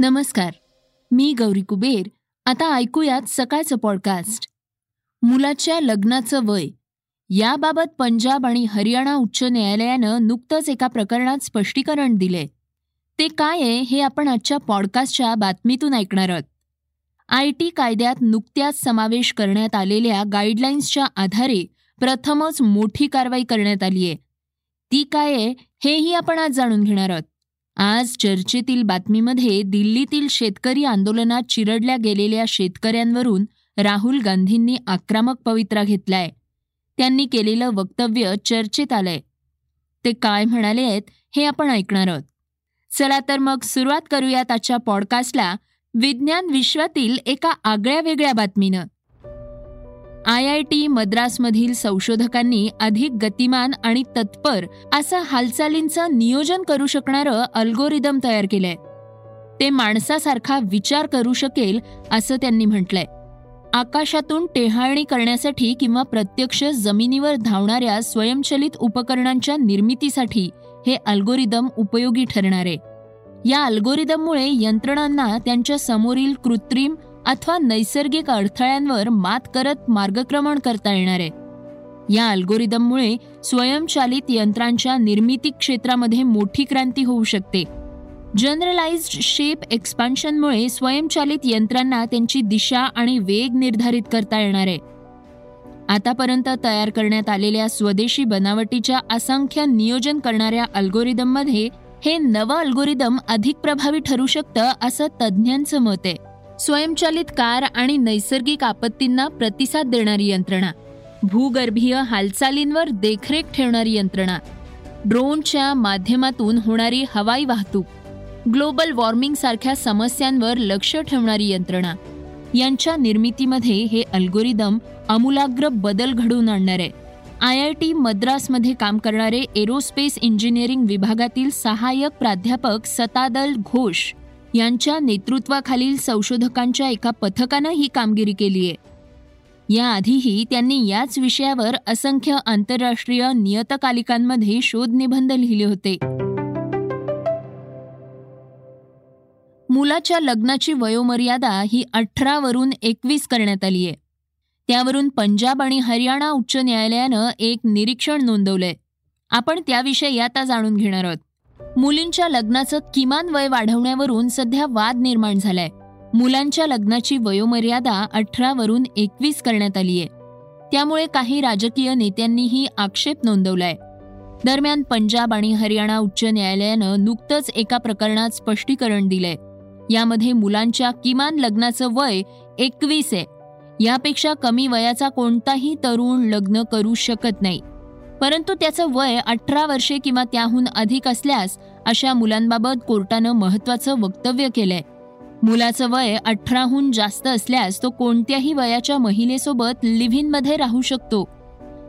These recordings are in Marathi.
नमस्कार. मी गौरी कुबेर. आता ऐकूयात सकाळचं पॉडकास्ट मुलाच्या लग्नाचं वय. याबाबत पंजाब आणि हरियाणा उच्च न्यायालयानं नुकतंच एका प्रकरणात स्पष्टीकरण दिले ते काय आहे हे आपण आजच्या पॉडकास्टच्या बातमीतून ऐकणार आहोत. आय टी कायद्यात नुकत्याच समावेश करण्यात आलेल्या गाईडलाईन्सच्या आधारे प्रथमच मोठी कारवाई करण्यात आली आहे ती काय आहे हेही आपण आज जाणून घेणार आहोत. आज चर्चेतील बातमीमध्ये दिल्लीतील शेतकरी आंदोलनात चिरडल्या गेलेल्या शेतकऱ्यांवरून राहुल गांधींनी आक्रमक पवित्रा घेतलाय. त्यांनी केलेलं वक्तव्य चर्चेत आलंय. ते काय म्हणाले आहेत हे आपण ऐकणार आहोत. चला तर मग सुरुवात करूयात आजच्या पॉडकास्टला विज्ञान विश्वातील एका आगळ्या वेगळ्या बातमीनं. आय आय टी मद्रासमधील संशोधकांनी अधिक गतिमान आणि तत्पर असं हालचालींचं नियोजन करू शकणारं अल्गोरिदम तयार केलंय. ते माणसासारखा विचार करू शकेल असं त्यांनी म्हटलंय. आकाशातून टेहाळणी करण्यासाठी किंवा प्रत्यक्ष जमिनीवर धावणाऱ्या स्वयंचलित उपकरणांच्या निर्मितीसाठी हे अल्गोरिदम उपयोगी ठरणार आहे. या अल्गोरिदममुळे यंत्रणांना त्यांच्या समोरील कृत्रिम अथवा नैसर्गिक अडथळ्यांवर मात करत मार्गक्रमण करता येणार आहे. या अल्गोरिदममुळे स्वयंचालित यंत्रांच्या निर्मिती क्षेत्रामध्ये मोठी क्रांती होऊ शकते. जनरलाइज्ड शेप एक्सपान्शनमुळे स्वयंचालित यंत्रांना त्यांची दिशा आणि वेग निर्धारित करता येणार आहे. आतापर्यंत तयार करण्यात आलेल्या स्वदेशी बनावटीच्या असंख्य नियोजन करणाऱ्या अल्गोरिदममध्ये हे नवं अल्गोरिदम अधिक प्रभावी ठरू शकतं असं तज्ज्ञांचं मत आहे. स्वयंचलित कार आणि नैसर्गिक आपत्तींना प्रतिसाद देणारी यंत्रणा भूगर्भीय हालचालींवर देखरेख ठेवणारी यंत्रणा ड्रोनच्या माध्यमातून होणारी हवाई वाहतूक ग्लोबल वॉर्मिंग सारख्या समस्यांवर लक्ष ठेवणारी यंत्रणा. यांच्या निर्मितीमध्ये हे अल्गोरिदम अमूलाग्र बदल घडवून आणणार. आहे आय आय टी मद्रासमध्ये काम करणारे एरोस्पेस इंजिनिअरिंग विभागातील सहाय्यक प्राध्यापक सतादल घोष यांच्या नेतृत्वाखालील संशोधकांच्या एका पथकानं ही कामगिरी केली आहे. याआधीही त्यांनी याच विषयावर असंख्य आंतरराष्ट्रीय नियतकालिकांमध्ये शोधनिबंध लिहिले होते. मुलाच्या लग्नाची वयोमर्यादा ही अठरावरून एकवीस करण्यात आली आहे. त्यावरून पंजाब आणि हरियाणा उच्च न्यायालयानं एक निरीक्षण नोंदवलंय. आपण त्याविषयी आता जाणून घेणार आहोत. मुलींच्या लग्नाचं किमान वय वाढवण्यावरून सध्या वाद निर्माण झालाय. मुलांच्या लग्नाची वयोमर्यादा अठरावरून एकवीस करण्यात आली आहे. त्यामुळे काही राजकीय नेत्यांनीही आक्षेप नोंदवलाय. दरम्यान पंजाब आणि हरियाणा उच्च न्यायालयानं नुकतंच एका प्रकरणात स्पष्टीकरण दिलंय. यामध्ये मुलांच्या किमान लग्नाचं वय एकवीस आहे. यापेक्षा कमी वयाचा कोणताही तरुण लग्न करू शकत नाही. परंतु त्याचं वय अठरा वर्षे किंवा त्याहून अधिक असल्यास अशा मुलांबाबत कोर्टानं महत्वाचं वक्तव्य केलंय. मुलाचं वय अठराहून जास्त असल्यास तो कोणत्याही वयाच्या महिलेसोबत लिव्हिनमध्ये राहू शकतो.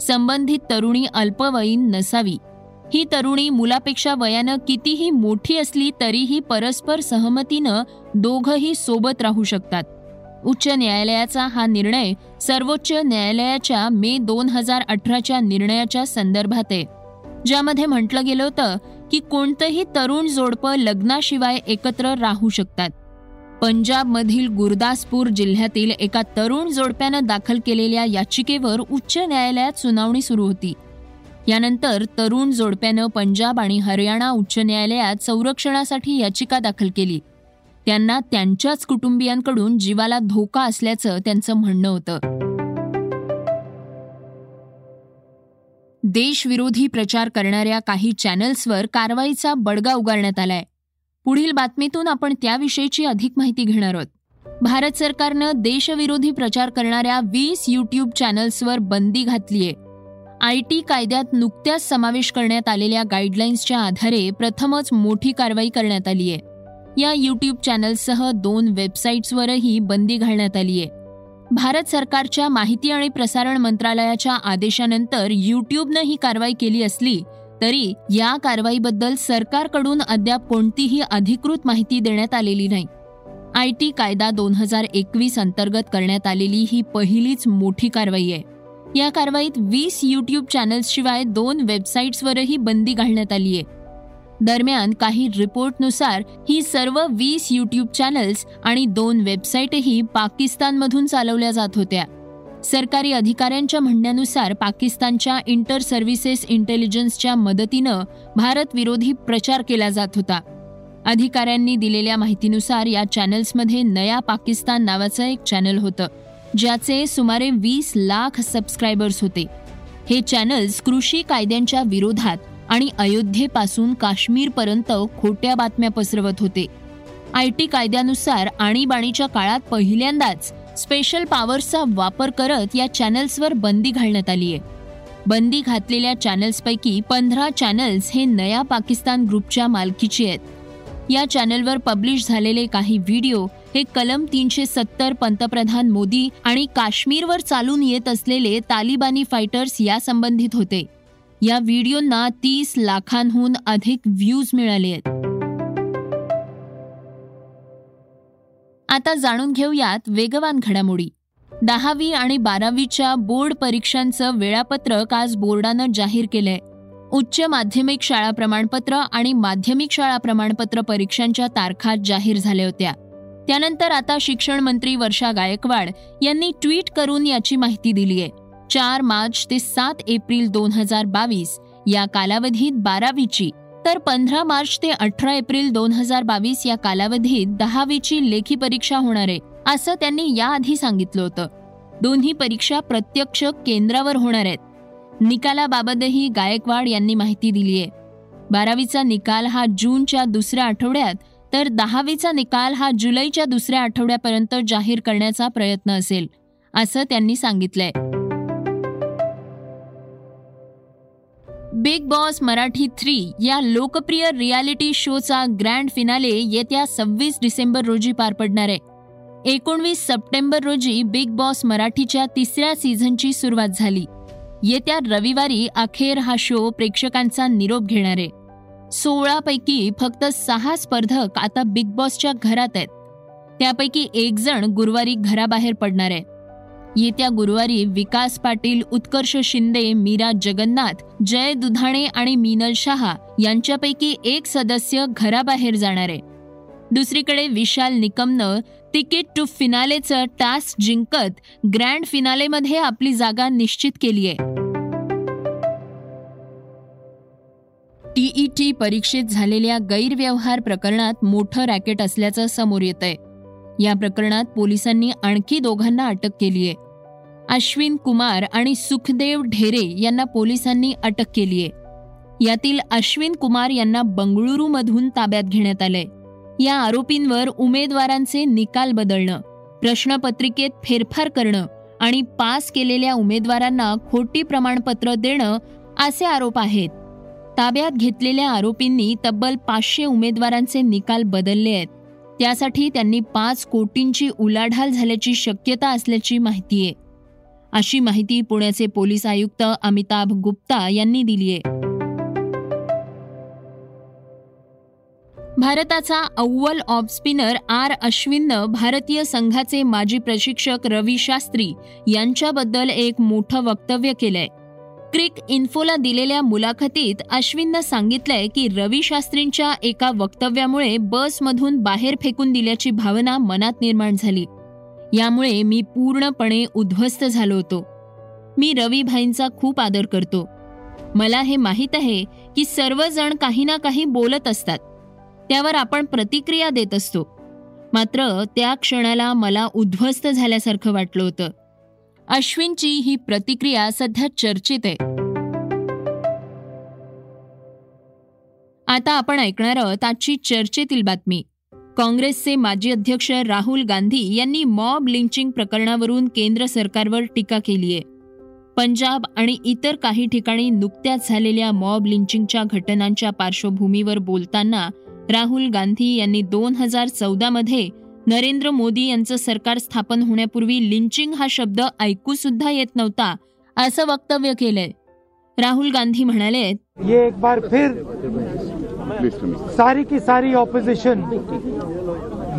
संबंधित तरुणी अल्पवयीन नसावी. ही तरुणी मुलापेक्षा वयानं कितीही मोठी असली तरीही परस्पर सहमतीनं दोघंही सोबत राहू शकतात. उच्च न्यायालयाचा हा निर्णय सर्वोच्च न्यायालयाच्या मे दोन हजार अठराच्या निर्णयाच्या संदर्भात आहे. ज्यामध्ये म्हटलं गेलं होतं की कोणतंही तरुण जोडपं लग्नाशिवाय एकत्र राहू शकतात. पंजाबमधील गुरदासपूर जिल्ह्यातील एका तरुण जोडप्यानं दाखल केलेल्या याचिकेवर उच्च न्यायालयात सुनावणी सुरू होती. यानंतर तरुण जोडप्यानं पंजाब आणि हरियाणा उच्च न्यायालयात संरक्षणासाठी याचिका दाखल केली. त्यांना त्यांच्याच कुटुंबियांकडून जीवाला धोका असल्याचं त्यांचं म्हणणं होतं. देशविरोधी प्रचार करणाऱ्या काही चॅनल्सवर कारवाईचा बडगा उगारण्यात आलाय. पुढील बातमीतून आपण त्याविषयीची अधिक माहिती घेणार आहोत. भारत सरकारनं देशविरोधी प्रचार करणाऱ्या वीस यूट्यूब चॅनल्सवर बंदी घातलीय. आय टी कायद्यात नुकत्याच समावेश करण्यात आलेल्या गाईडलाईन्सच्या आधारे प्रथमच मोठी कारवाई करण्यात आली आहे या यूट्यूब चॅनल्ससह दोन वेबसाईट्सवरही बंदी घालण्यात आली आहे. भारत सरकारच्या माहिती आणि प्रसारण मंत्रालयाच्या आदेशानंतर यूट्यूबनं ही कारवाई केली असली तरी या कारवाईबद्दल सरकारकडून अद्याप कोणतीही अधिकृत माहिती देण्यात आलेली नाही. आय टी कायदा दोन हजार एकवीस अंतर्गत करण्यात आलेली ही पहिलीच मोठी कारवाई आहे. या कारवाईत वीस यूट्यूब चॅनल्सशिवाय दोन वेबसाईट्सवरही बंदी घालण्यात आली आहे. दरम्यान काही रिपोर्टनुसार ही सर्व वीस यूट्यूब चॅनल्स आणि दोन वेबसाईटही पाकिस्तानमधून चालवल्या जात होत्या. सरकारी अधिकाऱ्यांच्या म्हणण्यानुसार पाकिस्तानच्या इंटर सर्व्हिसेस इंटेलिजन्सच्या मदतीनं भारत विरोधी प्रचार केला जात होता. अधिकाऱ्यांनी दिलेल्या माहितीनुसार या चॅनल्समध्ये नया पाकिस्तान नावाचं एक चॅनल होतं ज्याचे सुमारे वीस लाख सबस्क्रायबर्स होते. हे चॅनल्स कृषी कायद्यांच्या विरोधात आणि अयोध्येपासून काश्मीरपर्यंत खोट्या बातम्या पसरवत होते. आय टी कायद्यानुसार आणीबाणीच्या काळात पहिल्यांदाच स्पेशल पॉवर्सचा वापर करत या चॅनल्सवर बंदी घालण्यात आली आहे. बंदी घातलेल्या चॅनल्सपैकी पंधरा चॅनल्स हे नया पाकिस्तान ग्रुपच्या मालकीचे आहेत. या चॅनलवर पब्लिश झालेले काही व्हिडिओ हे कलम तीनशे सत्तर पंतप्रधान मोदी आणि काश्मीरवर चालून येत असलेले तालिबानी फायटर्स या संबंधित होते. या व्हिडिओंना तीस लाखांहून अधिक व्ह्यूज मिळाले आहेत. आता जाणून घेऊयात वेगवान घडामोडी. दहावी आणि बारावीच्या बोर्ड परीक्षांचं वेळापत्रक आज बोर्डानं जाहीर केलंय. उच्च माध्यमिक शाळा प्रमाणपत्र आणि माध्यमिक शाळा प्रमाणपत्र परीक्षांच्या तारखा जाहीर झाल्या होत्या. त्यानंतर आता शिक्षण मंत्री वर्षा गायकवाड यांनी ट्विट करून याची माहिती दिली आहे चार मार्च ते सात एप्रिल दोन हजार बावीस या कालावधीत बारावीची तर पंधरा मार्च ते अठरा एप्रिल दोन हजार बावीस या कालावधीत दहावीची लेखी परीक्षा होणार आहे असं त्यांनी याआधी सांगितलं होतं. दोन्ही परीक्षा प्रत्यक्ष केंद्रावर होणार आहेत. निकालाबाबतही गायकवाड यांनी माहिती दिली आहे. बारावीचा निकाल हा जूनच्या दुसऱ्या आठवड्यात तर दहावीचा निकाल हा जुलैच्या दुसऱ्या आठवड्यापर्यंत जाहीर करण्याचा प्रयत्न असेल असं त्यांनी सांगितलंय. बिग बॉस मराठी थ्री या लोकप्रिय रियालिटी शोचा ग्रँड फिनाले येत्या सव्वीस डिसेंबर रोजी पार पडणार आहे. एकोणवीस सप्टेंबर रोजी बिग बॉस मराठीच्या तिसऱ्या सीझनची सुरुवात झाली. येत्या रविवारी अखेर हा शो प्रेक्षकांचा निरोप घेणार आहे. सोळापैकी फक्त सहा स्पर्धक आता बिग बॉसच्या घरात आहेत. त्यापैकी एक जण गुरुवारी घराबाहेर पडणार आहे. येत्या गुरुवारी विकास पाटील उत्कर्ष शिंदे मीरा जगन्नाथ जय दुधाणे आणि मीनल शहा यांच्यापैकी एक सदस्य घराबाहेर जाणार आहे. दुसरीकडे विशाल निकमनं तिकीट टू फिनालेचं टास्क जिंकत ग्रँड फिनालेमध्ये आपली जागा निश्चित केली आहे. टीईटी परीक्षेत झालेल्या गैरव्यवहार प्रकरणात मोठं रॅकेट असल्याचं समोर येत आहे या प्रकरणात पोलिसांनी आणखी दोघांना अटक केली आहे अश्विन कुमार आणि सुखदेव ढेरे यांना पोलिसांनी अटक केली आहे यातील अश्विन कुमार यांना बंगळुरूमधून ताब्यात घेण्यात आलंय. या आरोपींवर उमेदवारांचे निकाल बदलणं प्रश्नपत्रिकेत फेरफार करणं आणि पास केलेल्या उमेदवारांना खोटी प्रमाणपत्र देणं असे आरोप आहेत. ताब्यात घेतलेल्या आरोपींनी तब्बल पाचशे उमेदवारांचे निकाल बदलले आहेत. त्यासाठी त्यांनी पाच कोटींची उलाढाल झाल्याची शक्यता असल्याची माहिती आहे. अशी माहिती पुण्याचे पोलीस आयुक्त अमिताभ गुप्ता यांनी दिली आहे. भारताचा अव्वल ऑफ स्पिनर आर अश्विननं भारतीय संघाचे माजी प्रशिक्षक रवी शास्त्री यांच्याबद्दल एक मोठं वक्तव्य केलंय. क्रिक इन्फोला दिलेल्या मुलाखतीत अश्विननं सांगितलंय की रवी शास्त्रींच्या एका वक्तव्यामुळे बसमधून बाहेर फेकून दिल्याची भावना मनात निर्माण झाली. यामुळे मी पूर्णपणे उद्ध्वस्त झालो होतो. मी रवी भाईंचा खूप आदर करतो. मला हे माहीत आहे की सर्वजण काही ना काही बोलत असतात. त्यावर आपण प्रतिक्रिया देत असतो. मात्र त्या क्षणाला मला उद्ध्वस्त झाल्यासारखं वाटलं होतं. अश्विनची ही प्रतिक्रिया सध्या चर्चेत आहे. आता आपण ऐकणार आहोत आजची चर्चेतील बातमी. काँग्रेसचे माजी अध्यक्ष राहुल गांधी यांनी मॉब लिंचिंग प्रकरणावरून केंद्र सरकारवर टीका केली आहे. पंजाब आणि इतर काही ठिकाणी नुकत्याच झालेल्या मॉब लिंचिंगच्या घटनांच्या पार्श्वभूमीवर बोलताना राहुल गांधी यांनी दोन हजार चौदामध्ये नरेंद्र मोदी यांचं सरकार स्थापन होण्यापूर्वी लिंचिंग हा शब्द ऐकू सुद्धा येत नव्हता असं वक्तव्य केलंय. राहुल गांधी म्हणाले ये एक बार फिर सारी की सारी ऑपोजिशन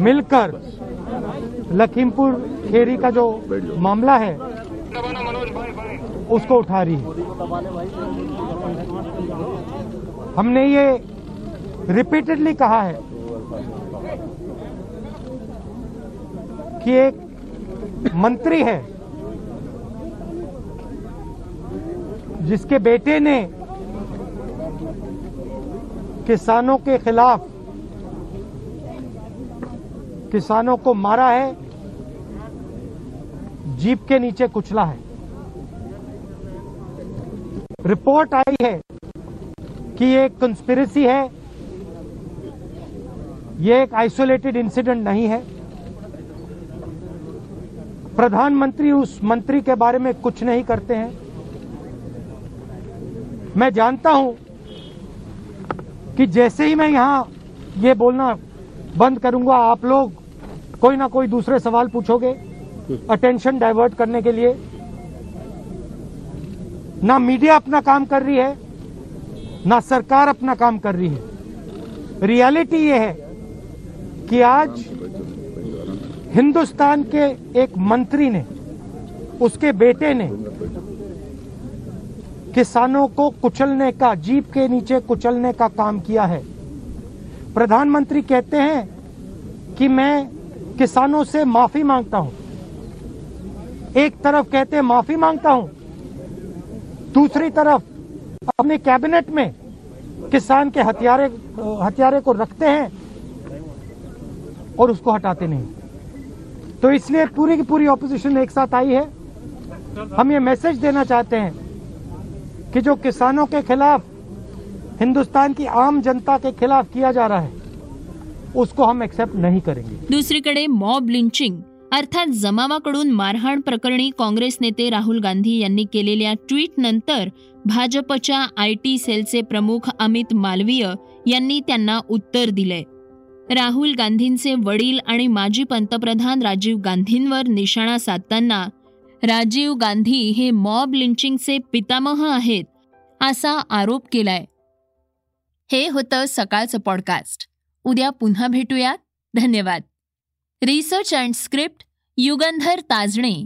मिलकर लखीमपुर खेरी का जो मामला है उसको उठा रही है। हमने ये रिपीटेडली कहा है कि एक मंत्री है, जिसके बेटे ने किसानों के खिलाफ, किसानों को मारा है, जीप के नीचे कुचला है। रिपोर्ट आई है कि ये कंस्पिरेसी है, ये एक आइसोलेटेड इंसिडेंट नहीं है। प्रधानमंत्री उस मंत्री के बारे में कुछ नहीं करते हैं। मैं जानता हूँ कि जैसे ही मैं यहाँ ये बोलना बंद करूँगा, आप लोग कोई ना कोई दूसरे सवाल पूछोगे अटेंशन डाइवर्ट करने के लिए। ना मीडिया अपना काम कर रही है, ना सरकार अपना काम कर रही है। रियलिटी ये है कि आज हिंदुस्तान के एक मंत्री ने, उसके बेटे ने किसानों को कुचलने का, जीप के नीचे कुचलने का काम किया है। प्रधानमंत्री कहते हैं कि मैं किसानों से माफ़ी माँगता हूँ। एक तरफ़ कहते माफ़ी माँगता हूँ, दूसरी तरफ़ अपने कैबिनेट में किसान के हथियारे हथियारे को रखते हैं और उसको हटाते नहीं। तो इसलिए पूरी की पूरी ऑपोजिशन एक साथ आई है। हम ये मैसेज देना चाहते हैं कि जो किसानों के खिलाफ, हिंदुस्तान की आम जनता के खिलाफ किया जा रहा है, उसको हम एक्सेप्ट नहीं करेंगे। दुसरीकडे मॉब लिंचिंग अर्थात जमावाकडून मारहाण प्रकरणी काँग्रेस नेते राहुल गांधी यांनी केलेल्या ट्विट नंतर भाजपच्या आय टी सेलचे प्रमुख अमित मालवीय यांनी त्यांना उत्तर दिलंय. राहुल गांधींचे वडील आणि माजी पंतप्रधान राजीव गांधींवर निशाणा साधताना राजीव गांधी हे मॉब लिंचिंगचे पितामह आहेत असा आरोप केलाय. हे होतं सकाळचं पॉडकास्ट. उद्या पुन्हा भेटूयात. धन्यवाद. Research and script Yugandhar Tajne.